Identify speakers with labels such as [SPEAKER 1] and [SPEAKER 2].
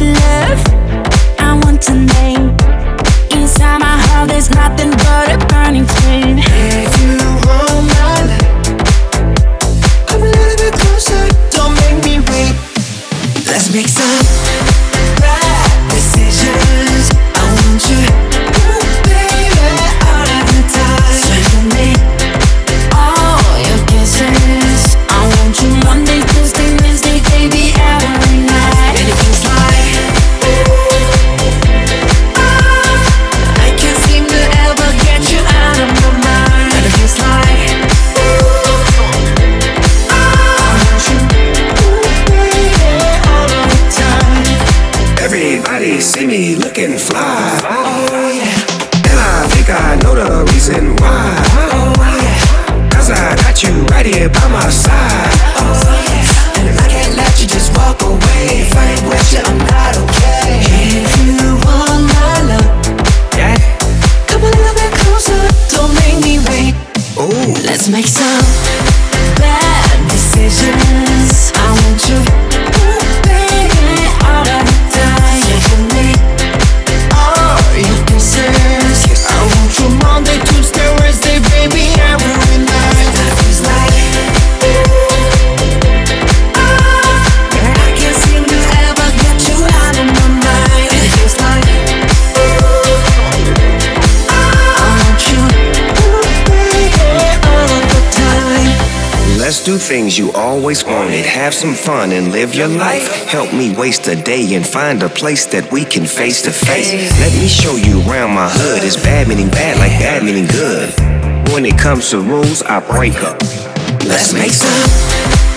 [SPEAKER 1] love. I want name. Inside my
[SPEAKER 2] heart there's nothing but a burning flame. If you
[SPEAKER 1] mine
[SPEAKER 2] Come a little bit closer. Don't make me wait. Let's make some Everybody see me looking fly. Oh, yeah. And I think I know the reason why. Oh, yeah. Cause I got you right here by my side. Oh, yeah. And if I can't let you just walk away, if I ain't with you, I'm not okay. If you want my love, yeah. come a little bit closer, don't make me wait. Ooh.
[SPEAKER 1] Let's make some. Do things you always wanted. Have some fun and live your life. Help me waste a day and find a place that we can face to face. Let me show you around my hood. It's bad meaning bad like bad meaning good. When it comes to rules, I break up.
[SPEAKER 2] Let's make some